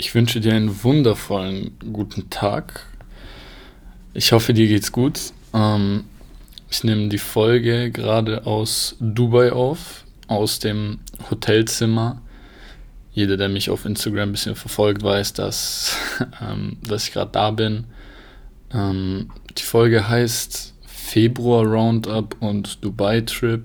Ich wünsche dir einen wundervollen guten Tag. Ich hoffe, dir geht's gut. Ähm, ich nehme die Folge gerade aus Dubai auf, aus dem Hotelzimmer. Jeder, der mich auf Instagram ein bisschen verfolgt, weiß, dass, ähm, dass ich gerade da bin. Ähm, die Folge heißt Februar Roundup und Dubai Trip.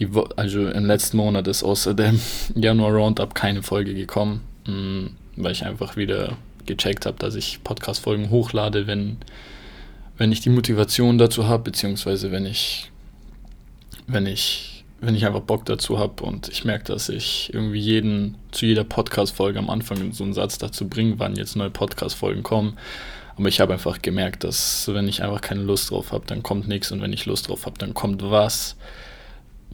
Die, also im letzten Monat ist außer dem Januar Roundup keine Folge gekommen. Mm, weil ich einfach wieder gecheckt habe, dass ich Podcast-Folgen hochlade, wenn, wenn ich die Motivation dazu habe, beziehungsweise wenn ich, wenn ich, wenn ich einfach Bock dazu habe und ich merke, dass ich irgendwie jeden, zu jeder Podcast-Folge am Anfang so einen Satz dazu bringe, wann jetzt neue Podcast-Folgen kommen. Aber ich habe einfach gemerkt, dass wenn ich einfach keine Lust drauf habe, dann kommt nichts und wenn ich Lust drauf habe, dann kommt was.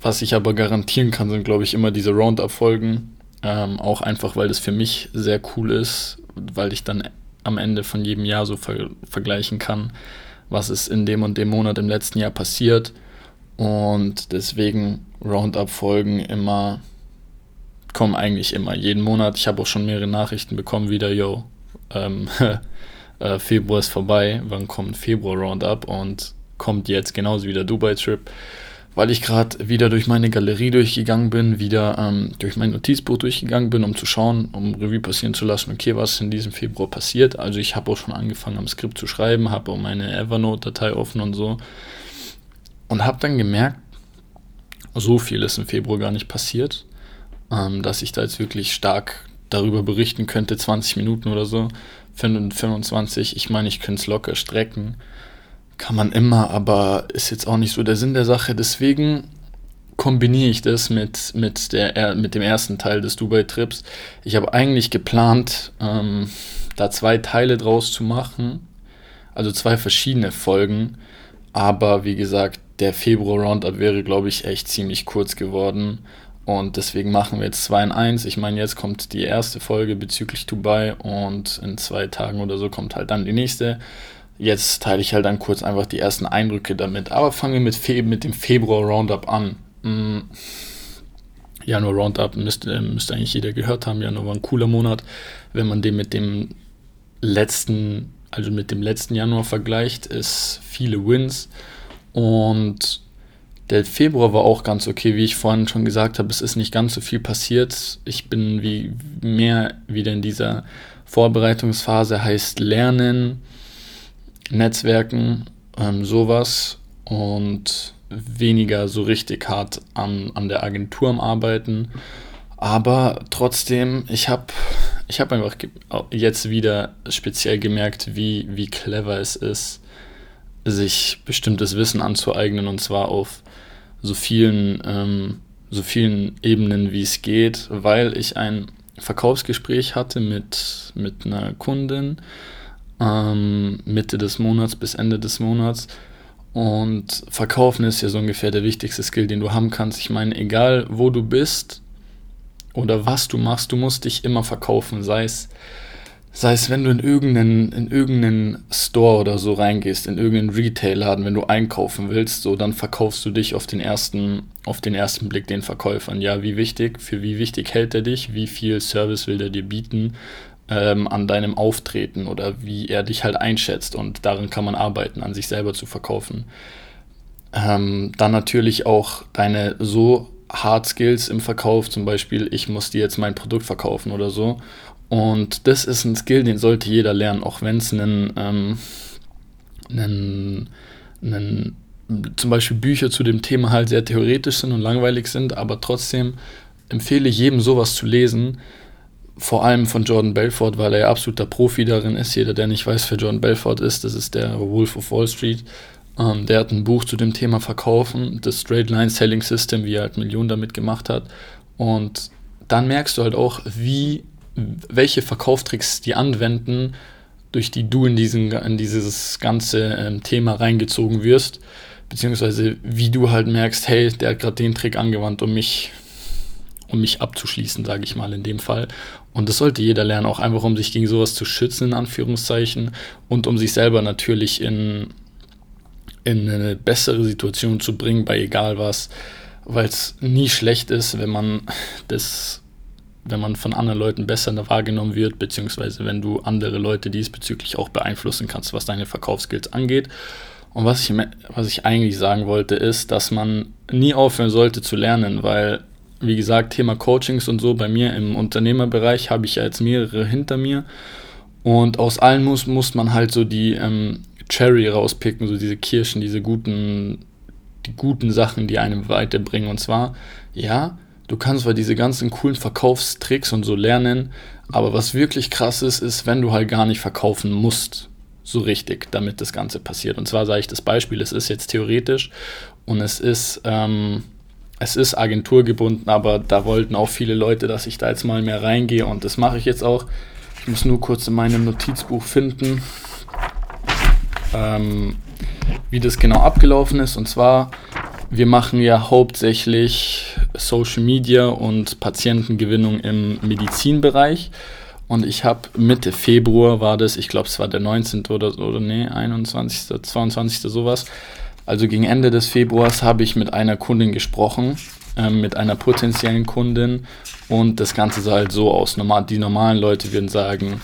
Was ich aber garantieren kann, sind, glaube ich, immer diese Roundup-Folgen, ähm, auch einfach, weil das für mich sehr cool ist, weil ich dann am Ende von jedem Jahr so ver vergleichen kann, was ist in dem und dem Monat im letzten Jahr passiert. Und deswegen Roundup-Folgen immer, kommen eigentlich immer, jeden Monat. Ich habe auch schon mehrere Nachrichten bekommen, wieder, yo, ähm, äh, Februar ist vorbei, wann kommt Februar Roundup und kommt jetzt genauso wie der Dubai-Trip weil ich gerade wieder durch meine Galerie durchgegangen bin, wieder ähm, durch mein Notizbuch durchgegangen bin, um zu schauen, um Revue passieren zu lassen, okay, was ist in diesem Februar passiert. Also ich habe auch schon angefangen am Skript zu schreiben, habe auch meine Evernote-Datei offen und so. Und habe dann gemerkt, so viel ist im Februar gar nicht passiert, ähm, dass ich da jetzt wirklich stark darüber berichten könnte, 20 Minuten oder so, 25, ich meine, ich könnte es locker strecken. Kann man immer, aber ist jetzt auch nicht so der Sinn der Sache. Deswegen kombiniere ich das mit, mit, der, mit dem ersten Teil des Dubai-Trips. Ich habe eigentlich geplant, ähm, da zwei Teile draus zu machen, also zwei verschiedene Folgen. Aber wie gesagt, der Februar-Roundup wäre, glaube ich, echt ziemlich kurz geworden. Und deswegen machen wir jetzt 2 in 1. Ich meine, jetzt kommt die erste Folge bezüglich Dubai und in zwei Tagen oder so kommt halt dann die nächste. Jetzt teile ich halt dann kurz einfach die ersten Eindrücke damit. Aber fangen wir mit, Fe mit dem Februar Roundup an. Mm. Januar Roundup müsste, müsste eigentlich jeder gehört haben. Januar war ein cooler Monat. Wenn man den mit dem letzten, also mit dem letzten Januar vergleicht, ist viele Wins. Und der Februar war auch ganz okay, wie ich vorhin schon gesagt habe. Es ist nicht ganz so viel passiert. Ich bin wie mehr wieder in dieser Vorbereitungsphase, heißt Lernen, Netzwerken, ähm, sowas und weniger so richtig hart an, an der Agentur am Arbeiten. Aber trotzdem, ich habe ich hab einfach jetzt wieder speziell gemerkt, wie, wie clever es ist, sich bestimmtes Wissen anzueignen und zwar auf so vielen, ähm, so vielen Ebenen, wie es geht, weil ich ein Verkaufsgespräch hatte mit, mit einer Kundin ähm, Mitte des Monats bis Ende des Monats. Und verkaufen ist ja so ungefähr der wichtigste Skill, den du haben kannst. Ich meine, egal wo du bist oder was du machst, du musst dich immer verkaufen. Sei es, sei es wenn du in irgendeinen, in irgendeinen Store oder so reingehst, in irgendeinen Retail-Laden, wenn du einkaufen willst, so dann verkaufst du dich auf den ersten, auf den ersten Blick den Verkäufern. Ja, wie wichtig, für wie wichtig hält er dich, wie viel Service will er dir bieten, ähm, an deinem Auftreten oder wie er dich halt einschätzt und darin kann man arbeiten, an sich selber zu verkaufen. Ähm, dann natürlich auch deine so Hard Skills im Verkauf, zum Beispiel, ich muss dir jetzt mein Produkt verkaufen oder so. Und das ist ein Skill, den sollte jeder lernen, auch wenn es einen, ähm, einen, einen, zum Beispiel Bücher zu dem Thema halt sehr theoretisch sind und langweilig sind, aber trotzdem empfehle ich jedem sowas zu lesen, vor allem von Jordan Belfort, weil er ja absoluter Profi darin ist. Jeder, der nicht weiß, wer Jordan Belfort ist, das ist der Wolf of Wall Street. Ähm, der hat ein Buch zu dem Thema Verkaufen, das Straight Line Selling System, wie er halt Millionen damit gemacht hat. Und dann merkst du halt auch, wie, welche Verkaufstricks die anwenden, durch die du in, diesen, in dieses ganze ähm, Thema reingezogen wirst. Beziehungsweise wie du halt merkst, hey, der hat gerade den Trick angewandt, um mich um mich abzuschließen, sage ich mal in dem Fall. Und das sollte jeder lernen, auch einfach um sich gegen sowas zu schützen, in Anführungszeichen, und um sich selber natürlich in, in eine bessere Situation zu bringen, bei egal was, weil es nie schlecht ist, wenn man das wenn man von anderen Leuten besser wahrgenommen wird, beziehungsweise wenn du andere Leute diesbezüglich auch beeinflussen kannst, was deine Verkaufsskills angeht. Und was ich, was ich eigentlich sagen wollte, ist, dass man nie aufhören sollte zu lernen, weil, wie gesagt, Thema Coachings und so, bei mir im Unternehmerbereich habe ich ja jetzt mehrere hinter mir. Und aus allen muss, muss man halt so die ähm, Cherry rauspicken, so diese Kirschen, diese guten, die guten Sachen, die einem weiterbringen. Und zwar, ja, du kannst zwar diese ganzen coolen Verkaufstricks und so lernen, aber was wirklich krass ist, ist, wenn du halt gar nicht verkaufen musst so richtig, damit das Ganze passiert. Und zwar sage ich das Beispiel, es ist jetzt theoretisch und es ist, ähm, es ist agenturgebunden, aber da wollten auch viele Leute, dass ich da jetzt mal mehr reingehe und das mache ich jetzt auch. Ich muss nur kurz in meinem Notizbuch finden, ähm, wie das genau abgelaufen ist. Und zwar, wir machen ja hauptsächlich Social Media und Patientengewinnung im Medizinbereich. Und ich habe Mitte Februar war das, ich glaube es war der 19. oder, oder nee, 21., 22. sowas. Also gegen Ende des Februars habe ich mit einer Kundin gesprochen, äh, mit einer potenziellen Kundin. Und das Ganze sah halt so aus. Normal, die normalen Leute würden sagen,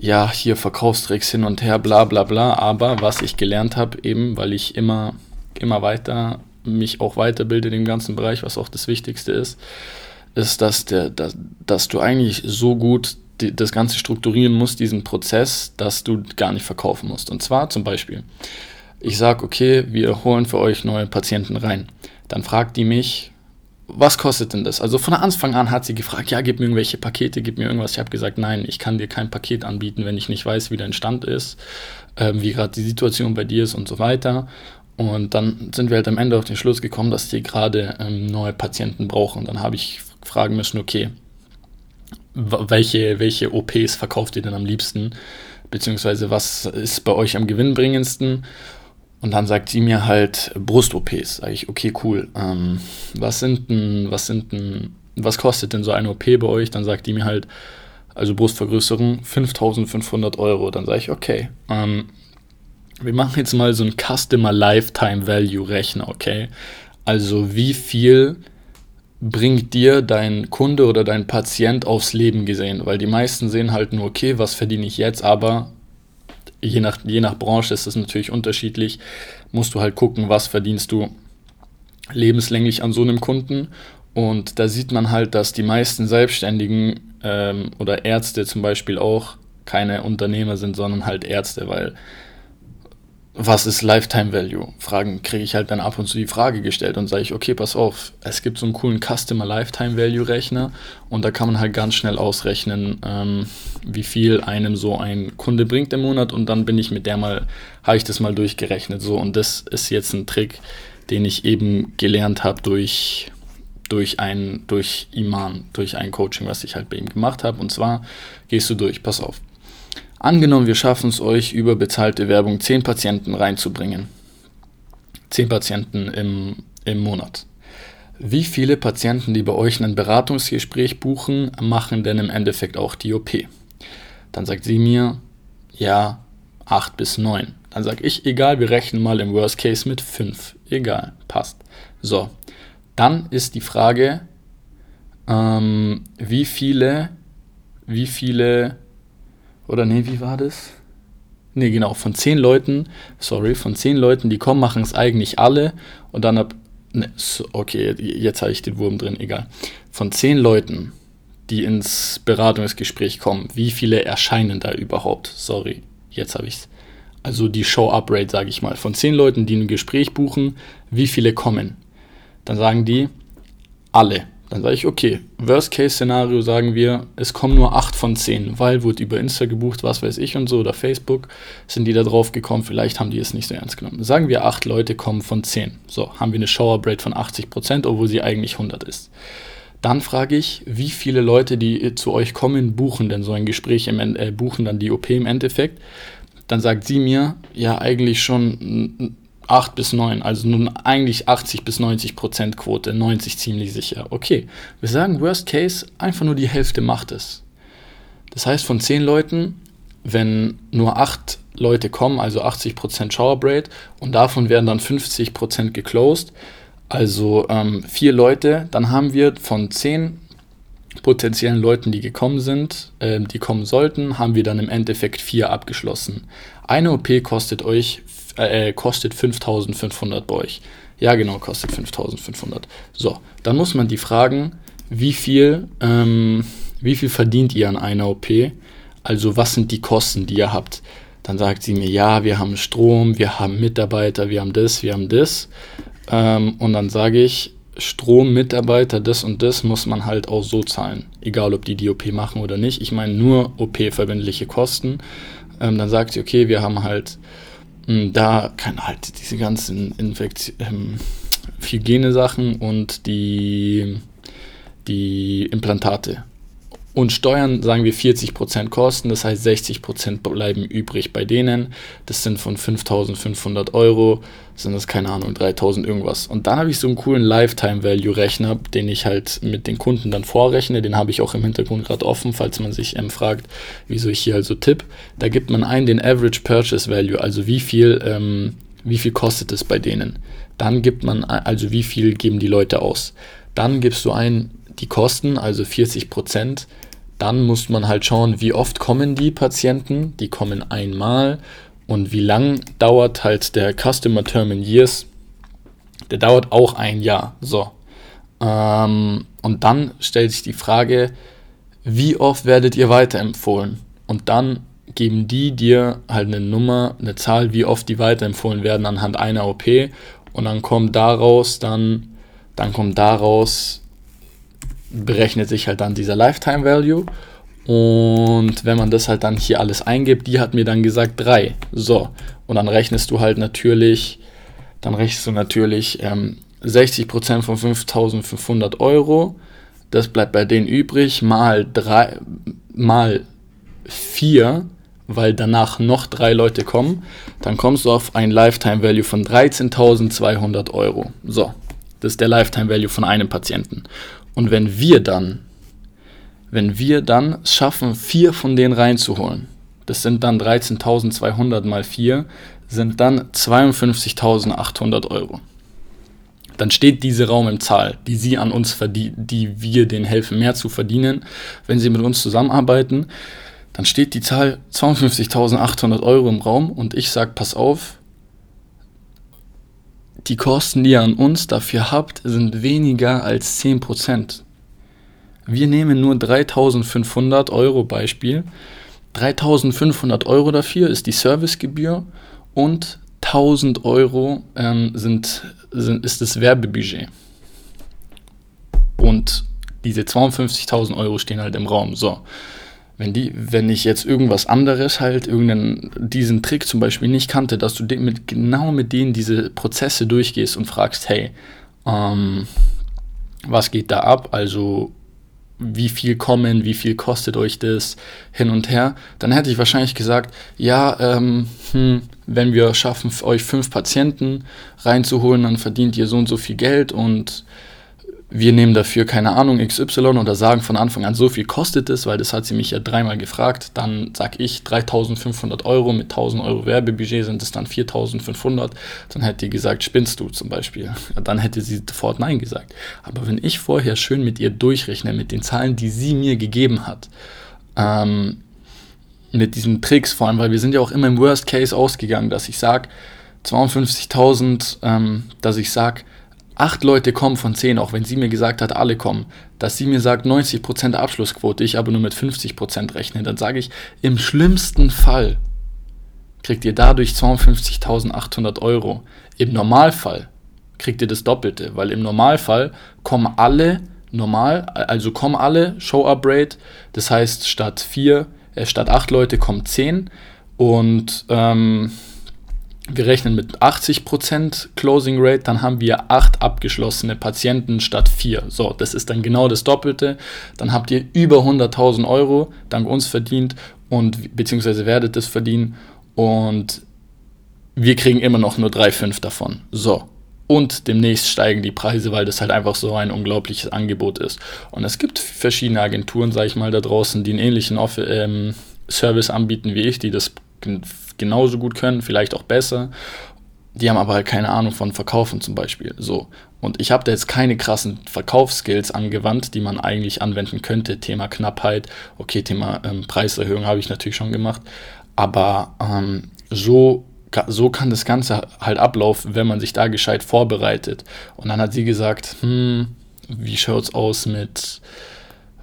ja, hier Verkaufstricks hin und her, bla bla bla. Aber was ich gelernt habe, eben, weil ich immer, immer weiter mich auch weiterbilde in dem ganzen Bereich, was auch das Wichtigste ist, ist, dass, der, dass, dass du eigentlich so gut die, das Ganze strukturieren musst, diesen Prozess, dass du gar nicht verkaufen musst. Und zwar zum Beispiel, ich sage, okay, wir holen für euch neue Patienten rein. Dann fragt die mich, was kostet denn das? Also von Anfang an hat sie gefragt, ja, gib mir irgendwelche Pakete, gib mir irgendwas. Ich habe gesagt, nein, ich kann dir kein Paket anbieten, wenn ich nicht weiß, wie dein Stand ist, äh, wie gerade die Situation bei dir ist und so weiter. Und dann sind wir halt am Ende auf den Schluss gekommen, dass die gerade ähm, neue Patienten brauchen. Dann habe ich fragen müssen, okay, welche, welche OPs verkauft ihr denn am liebsten? Beziehungsweise was ist bei euch am gewinnbringendsten? Und dann sagt sie mir halt Brust-OPs. Sag ich, okay, cool. Ähm, was sind denn, was sind denn, was kostet denn so eine OP bei euch? Dann sagt die mir halt, also Brustvergrößerung, 5500 Euro. Dann sage ich, okay. Ähm, wir machen jetzt mal so einen Customer Lifetime Value Rechner, okay? Also wie viel bringt dir dein Kunde oder dein Patient aufs Leben gesehen? Weil die meisten sehen halt nur, okay, was verdiene ich jetzt, aber je nach, je nach Branche ist es natürlich unterschiedlich. Musst du halt gucken, was verdienst du lebenslänglich an so einem Kunden. Und da sieht man halt, dass die meisten Selbstständigen ähm, oder Ärzte zum Beispiel auch keine Unternehmer sind, sondern halt Ärzte, weil was ist Lifetime Value? Fragen kriege ich halt dann ab und zu die Frage gestellt und sage ich, okay, pass auf, es gibt so einen coolen Customer Lifetime Value Rechner und da kann man halt ganz schnell ausrechnen, ähm, wie viel einem so ein Kunde bringt im Monat und dann bin ich mit der mal, habe ich das mal durchgerechnet so und das ist jetzt ein Trick, den ich eben gelernt habe durch durch ein durch Iman, durch ein Coaching, was ich halt bei ihm gemacht habe und zwar gehst du durch, pass auf. Angenommen, wir schaffen es euch über bezahlte Werbung 10 Patienten reinzubringen. 10 Patienten im, im Monat. Wie viele Patienten, die bei euch ein Beratungsgespräch buchen, machen denn im Endeffekt auch die OP? Dann sagt sie mir, ja, 8 bis 9. Dann sage ich, egal, wir rechnen mal im Worst Case mit 5. Egal, passt. So, dann ist die Frage, ähm, wie viele, wie viele oder nee, wie war das? Nee, genau, von zehn Leuten, sorry, von zehn Leuten, die kommen, machen es eigentlich alle und dann ab. Ne, okay, jetzt habe ich den Wurm drin, egal. Von zehn Leuten, die ins Beratungsgespräch kommen, wie viele erscheinen da überhaupt? Sorry, jetzt habe ich es. Also die Show-Up-Rate, sage ich mal. Von zehn Leuten, die ein Gespräch buchen, wie viele kommen? Dann sagen die, alle. Dann sage ich, okay, Worst-Case-Szenario sagen wir, es kommen nur 8 von 10, weil wurde über Insta gebucht, was weiß ich und so, oder Facebook, sind die da drauf gekommen, vielleicht haben die es nicht so ernst genommen. Sagen wir, 8 Leute kommen von 10. So, haben wir eine Shower-Rate von 80%, obwohl sie eigentlich 100 ist. Dann frage ich, wie viele Leute, die zu euch kommen, buchen denn so ein Gespräch, im, äh, buchen dann die OP im Endeffekt. Dann sagt sie mir, ja, eigentlich schon 8 bis 9, also nun eigentlich 80 bis 90 Prozent Quote, 90 ziemlich sicher. Okay, wir sagen Worst Case, einfach nur die Hälfte macht es. Das heißt, von 10 Leuten, wenn nur 8 Leute kommen, also 80 Prozent Shower Braid und davon werden dann 50 Prozent geclosed, also ähm, 4 Leute, dann haben wir von 10 potenziellen Leuten, die gekommen sind, äh, die kommen sollten, haben wir dann im Endeffekt vier abgeschlossen. Eine OP kostet euch, äh, kostet 5500 bei euch. Ja, genau, kostet 5500. So, dann muss man die fragen, wie viel, ähm, wie viel verdient ihr an einer OP? Also, was sind die Kosten, die ihr habt? Dann sagt sie mir, ja, wir haben Strom, wir haben Mitarbeiter, wir haben das, wir haben das. Ähm, und dann sage ich, Strom, Mitarbeiter, das und das muss man halt auch so zahlen. Egal, ob die die OP machen oder nicht. Ich meine nur OP-verbindliche Kosten. Ähm, dann sagt sie, okay, wir haben halt da kann halt diese ganzen Infektion, ähm, Hygienesachen und die, die Implantate. Und Steuern, sagen wir 40% kosten, das heißt 60% bleiben übrig bei denen. Das sind von 5500 Euro, sind das keine Ahnung, 3000 irgendwas. Und dann habe ich so einen coolen Lifetime-Value-Rechner, den ich halt mit den Kunden dann vorrechne. Den habe ich auch im Hintergrund gerade offen, falls man sich ähm, fragt, wieso ich hier also tipp. Da gibt man ein den Average Purchase Value, also wie viel, ähm, wie viel kostet es bei denen. Dann gibt man, also wie viel geben die Leute aus. Dann gibst du ein die Kosten, also 40 Prozent dann muss man halt schauen, wie oft kommen die Patienten. Die kommen einmal. Und wie lang dauert halt der Customer Term in Years? Der dauert auch ein Jahr. So. Ähm, und dann stellt sich die Frage, wie oft werdet ihr weiterempfohlen? Und dann geben die dir halt eine Nummer, eine Zahl, wie oft die weiterempfohlen werden anhand einer OP. Und dann kommt daraus dann, dann kommt daraus berechnet sich halt dann dieser Lifetime Value. Und wenn man das halt dann hier alles eingibt, die hat mir dann gesagt 3. So, und dann rechnest du halt natürlich, dann rechnest du natürlich ähm, 60% von 5500 Euro. Das bleibt bei denen übrig, mal 3, mal 4, weil danach noch drei Leute kommen. Dann kommst du auf ein Lifetime Value von 13.200 Euro. So, das ist der Lifetime Value von einem Patienten. Und wenn wir dann, wenn wir dann schaffen, vier von denen reinzuholen, das sind dann 13.200 mal vier, sind dann 52.800 Euro. Dann steht diese Raum im Zahl, die sie an uns verdienen, die wir denen helfen, mehr zu verdienen, wenn sie mit uns zusammenarbeiten. Dann steht die Zahl 52.800 Euro im Raum und ich sage, pass auf, die Kosten, die ihr an uns dafür habt, sind weniger als 10%. Wir nehmen nur 3500 Euro Beispiel. 3500 Euro dafür ist die Servicegebühr und 1000 Euro ähm, sind, sind, ist das Werbebudget. Und diese 52.000 Euro stehen halt im Raum. So, wenn, die, wenn ich jetzt irgendwas anderes halt, irgendeinen, diesen Trick zum Beispiel nicht kannte, dass du mit, genau mit denen diese Prozesse durchgehst und fragst, hey, ähm, was geht da ab? Also wie viel kommen, wie viel kostet euch das, hin und her, dann hätte ich wahrscheinlich gesagt, ja, ähm, hm, wenn wir schaffen, euch fünf Patienten reinzuholen, dann verdient ihr so und so viel Geld und wir nehmen dafür keine Ahnung XY oder sagen von Anfang an, so viel kostet es, weil das hat sie mich ja dreimal gefragt, dann sag ich 3500 Euro mit 1000 Euro Werbebudget sind es dann 4500, dann hätte die gesagt, spinnst du zum Beispiel. Dann hätte sie sofort Nein gesagt. Aber wenn ich vorher schön mit ihr durchrechne, mit den Zahlen, die sie mir gegeben hat, ähm, mit diesen Tricks vor allem, weil wir sind ja auch immer im Worst Case ausgegangen, dass ich sage, 52.000, ähm, dass ich sage, acht Leute kommen von zehn, auch wenn sie mir gesagt hat, alle kommen, dass sie mir sagt 90% Abschlussquote, ich aber nur mit 50% rechne, dann sage ich, im schlimmsten Fall kriegt ihr dadurch 52.800 Euro. Im Normalfall kriegt ihr das Doppelte, weil im Normalfall kommen alle normal, also kommen alle Show-Up-Rate, das heißt statt vier, äh, statt acht Leute kommen zehn. Und ähm, wir rechnen mit 80% Closing Rate, dann haben wir 8 abgeschlossene Patienten statt 4. So, das ist dann genau das Doppelte. Dann habt ihr über 100.000 Euro dank uns verdient und beziehungsweise werdet es verdienen und wir kriegen immer noch nur 3,5 davon. So. Und demnächst steigen die Preise, weil das halt einfach so ein unglaubliches Angebot ist. Und es gibt verschiedene Agenturen, sage ich mal, da draußen, die einen ähnlichen Off ähm, Service anbieten wie ich, die das genauso gut können, vielleicht auch besser. Die haben aber halt keine Ahnung von Verkaufen zum Beispiel. So. Und ich habe da jetzt keine krassen Verkaufsskills angewandt, die man eigentlich anwenden könnte. Thema Knappheit, okay, Thema ähm, Preiserhöhung habe ich natürlich schon gemacht. Aber ähm, so, so kann das Ganze halt ablaufen, wenn man sich da gescheit vorbereitet. Und dann hat sie gesagt, hm, wie schaut's aus mit,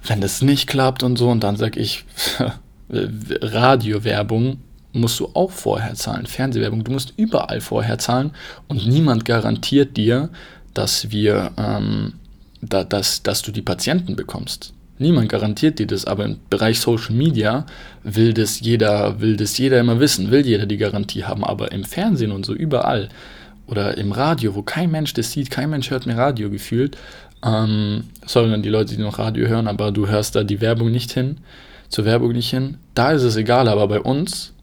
wenn das nicht klappt und so. Und dann sage ich, Radiowerbung musst du auch vorher zahlen. Fernsehwerbung, du musst überall vorher zahlen und niemand garantiert dir, dass wir, ähm, da, dass, dass du die Patienten bekommst. Niemand garantiert dir das, aber im Bereich Social Media will das jeder, will das jeder immer wissen, will jeder die Garantie haben, aber im Fernsehen und so überall oder im Radio, wo kein Mensch das sieht, kein Mensch hört mehr Radio gefühlt, ähm, sorry an die Leute, die noch Radio hören, aber du hörst da die Werbung nicht hin, zur Werbung nicht hin, da ist es egal, aber bei uns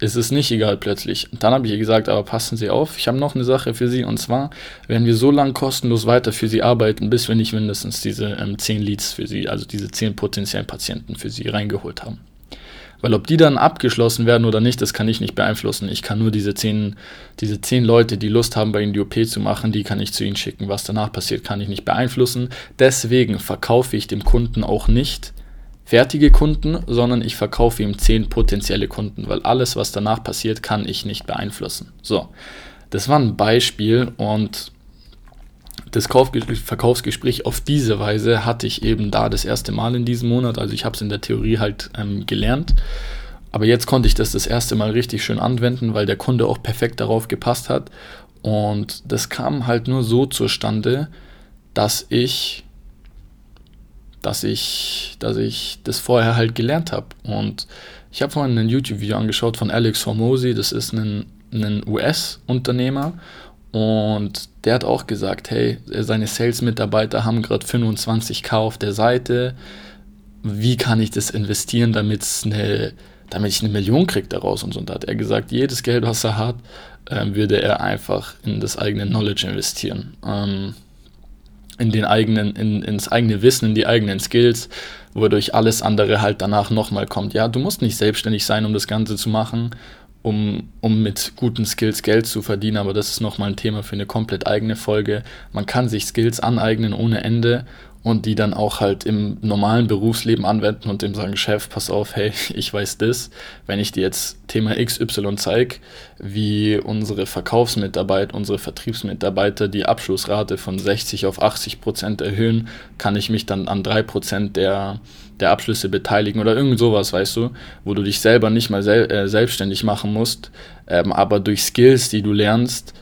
ist es nicht egal plötzlich. Dann habe ich ihr gesagt, aber passen Sie auf, ich habe noch eine Sache für Sie und zwar werden wir so lange kostenlos weiter für Sie arbeiten, bis wir nicht mindestens diese ähm, 10 Leads für Sie, also diese 10 potenziellen Patienten für Sie reingeholt haben. Weil ob die dann abgeschlossen werden oder nicht, das kann ich nicht beeinflussen. Ich kann nur diese zehn, diese zehn Leute, die Lust haben, bei ihnen die OP zu machen, die kann ich zu ihnen schicken. Was danach passiert, kann ich nicht beeinflussen. Deswegen verkaufe ich dem Kunden auch nicht fertige Kunden, sondern ich verkaufe ihm zehn potenzielle Kunden, weil alles, was danach passiert, kann ich nicht beeinflussen. So, das war ein Beispiel und das Verkaufsgespräch auf diese Weise hatte ich eben da das erste Mal in diesem Monat. Also ich habe es in der Theorie halt ähm, gelernt. Aber jetzt konnte ich das das erste Mal richtig schön anwenden, weil der Kunde auch perfekt darauf gepasst hat. Und das kam halt nur so zustande, dass ich dass ich, dass ich das vorher halt gelernt habe. Und ich habe vorhin ein YouTube-Video angeschaut von Alex Formosi, das ist ein, ein US-Unternehmer und der hat auch gesagt, hey, seine Sales-Mitarbeiter haben gerade 25k auf der Seite. Wie kann ich das investieren, eine, damit ich eine Million kriege daraus und so. Und da hat er gesagt, jedes Geld, was er hat, äh, würde er einfach in das eigene Knowledge investieren. Ähm, in den eigenen, in, ins eigene Wissen, in die eigenen Skills, wodurch alles andere halt danach nochmal kommt. Ja, du musst nicht selbstständig sein, um das Ganze zu machen, um, um mit guten Skills Geld zu verdienen, aber das ist nochmal ein Thema für eine komplett eigene Folge. Man kann sich Skills aneignen ohne Ende und die dann auch halt im normalen Berufsleben anwenden und dem sagen, Chef, pass auf, hey, ich weiß das, wenn ich dir jetzt Thema XY zeige, wie unsere Verkaufsmitarbeiter, unsere Vertriebsmitarbeiter die Abschlussrate von 60 auf 80 Prozent erhöhen, kann ich mich dann an 3 Prozent der, der Abschlüsse beteiligen oder irgend sowas, weißt du, wo du dich selber nicht mal sel äh, selbstständig machen musst, ähm, aber durch Skills, die du lernst,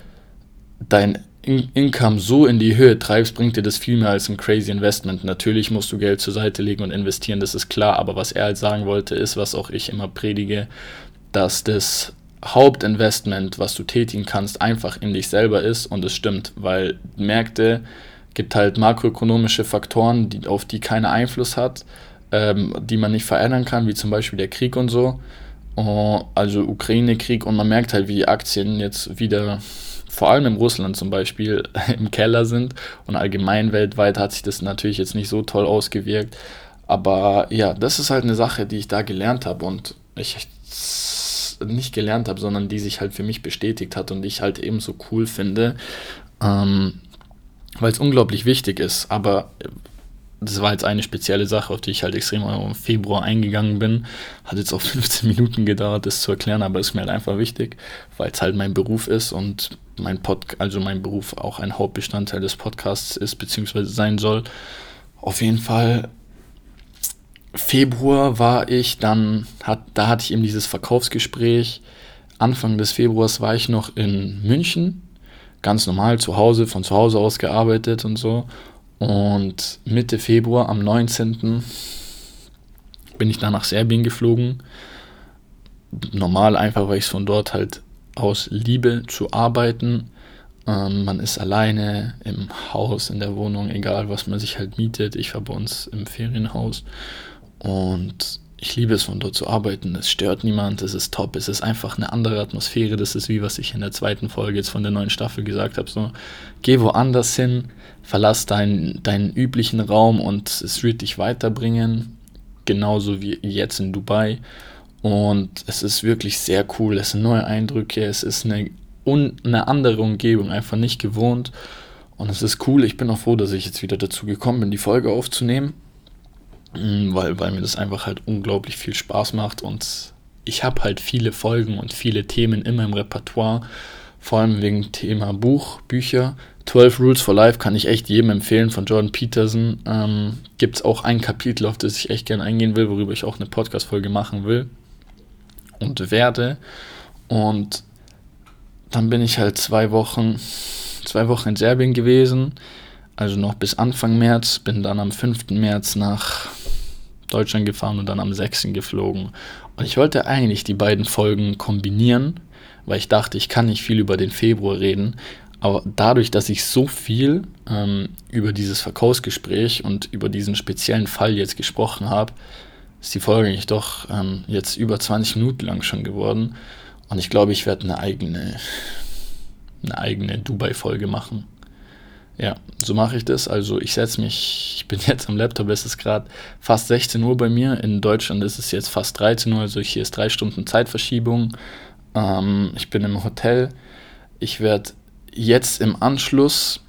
dein in Income so in die Höhe treibst, bringt dir das viel mehr als ein crazy Investment. Natürlich musst du Geld zur Seite legen und investieren, das ist klar, aber was er halt sagen wollte, ist, was auch ich immer predige, dass das Hauptinvestment, was du tätigen kannst, einfach in dich selber ist und es stimmt, weil Märkte gibt halt makroökonomische Faktoren, die, auf die keiner Einfluss hat, ähm, die man nicht verändern kann, wie zum Beispiel der Krieg und so. Uh, also Ukraine-Krieg und man merkt halt, wie die Aktien jetzt wieder vor allem in Russland zum Beispiel im Keller sind und allgemein weltweit hat sich das natürlich jetzt nicht so toll ausgewirkt. Aber ja, das ist halt eine Sache, die ich da gelernt habe und ich nicht gelernt habe, sondern die sich halt für mich bestätigt hat und ich halt eben so cool finde, ähm, weil es unglaublich wichtig ist. Aber das war jetzt eine spezielle Sache, auf die ich halt extrem im Februar eingegangen bin. Hat jetzt auch 15 Minuten gedauert, das zu erklären, aber ist mir halt einfach wichtig, weil es halt mein Beruf ist und mein Pod also mein Beruf auch ein Hauptbestandteil des Podcasts ist, beziehungsweise sein soll. Auf jeden Fall, Februar war ich dann, hat, da hatte ich eben dieses Verkaufsgespräch. Anfang des Februars war ich noch in München, ganz normal zu Hause, von zu Hause aus gearbeitet und so. Und Mitte Februar, am 19. bin ich dann nach Serbien geflogen. Normal einfach, weil ich es von dort halt aus liebe zu arbeiten. Ähm, man ist alleine im Haus, in der Wohnung, egal was man sich halt mietet. Ich war bei uns im Ferienhaus und ich liebe es, von dort zu arbeiten. Es stört niemand, es ist top, es ist einfach eine andere Atmosphäre. Das ist wie, was ich in der zweiten Folge jetzt von der neuen Staffel gesagt habe. So, geh woanders hin, verlass deinen, deinen üblichen Raum und es wird dich weiterbringen. Genauso wie jetzt in Dubai. Und es ist wirklich sehr cool. Es sind neue Eindrücke, es ist eine, eine andere Umgebung, einfach nicht gewohnt. Und es ist cool, ich bin auch froh, dass ich jetzt wieder dazu gekommen bin, die Folge aufzunehmen, mm, weil, weil mir das einfach halt unglaublich viel Spaß macht und ich habe halt viele Folgen und viele Themen immer im Repertoire, vor allem wegen Thema Buch, Bücher. 12 Rules for Life kann ich echt jedem empfehlen von Jordan Peterson. Ähm, Gibt es auch ein Kapitel, auf das ich echt gerne eingehen will, worüber ich auch eine Podcast-Folge machen will und werde. Und dann bin ich halt zwei Wochen, zwei Wochen in Serbien gewesen, also noch bis Anfang März, bin dann am 5. März nach Deutschland gefahren und dann am 6. geflogen. Und ich wollte eigentlich die beiden Folgen kombinieren, weil ich dachte, ich kann nicht viel über den Februar reden. Aber dadurch, dass ich so viel ähm, über dieses Verkaufsgespräch und über diesen speziellen Fall jetzt gesprochen habe, ist die Folge eigentlich doch ähm, jetzt über 20 Minuten lang schon geworden. Und ich glaube, ich werde eine eigene, eine eigene Dubai-Folge machen. Ja, so mache ich das. Also ich setze mich, ich bin jetzt am Laptop, es ist gerade fast 16 Uhr bei mir. In Deutschland ist es jetzt fast 13 Uhr, also hier ist drei Stunden Zeitverschiebung. Ähm, ich bin im Hotel. Ich werde jetzt im Anschluss,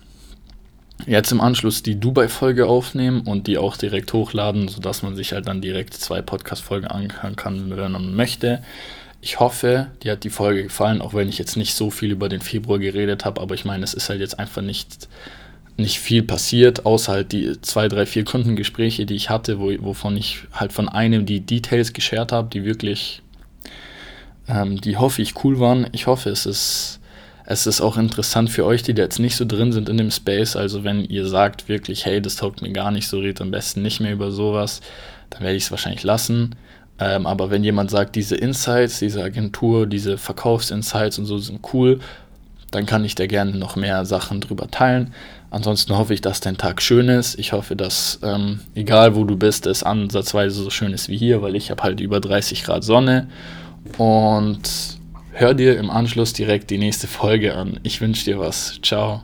jetzt im Anschluss die Dubai-Folge aufnehmen und die auch direkt hochladen, sodass man sich halt dann direkt zwei Podcast-Folgen anhören kann, wenn man möchte. Ich hoffe, dir hat die Folge gefallen, auch wenn ich jetzt nicht so viel über den Februar geredet habe, aber ich meine, es ist halt jetzt einfach nicht, nicht viel passiert, außer halt die zwei, drei, vier Kundengespräche, die ich hatte, wo, wovon ich halt von einem die Details geshared habe, die wirklich, ähm, die hoffe ich cool waren. Ich hoffe, es ist, es ist auch interessant für euch, die da jetzt nicht so drin sind in dem Space. Also wenn ihr sagt wirklich, hey, das taugt mir gar nicht so, redet am besten nicht mehr über sowas, dann werde ich es wahrscheinlich lassen. Ähm, aber wenn jemand sagt, diese Insights, diese Agentur, diese Verkaufsinsights und so sind cool, dann kann ich da gerne noch mehr Sachen drüber teilen. Ansonsten hoffe ich, dass dein Tag schön ist. Ich hoffe, dass ähm, egal wo du bist, es ansatzweise so schön ist wie hier, weil ich habe halt über 30 Grad Sonne. Und hör dir im Anschluss direkt die nächste Folge an. Ich wünsche dir was. Ciao.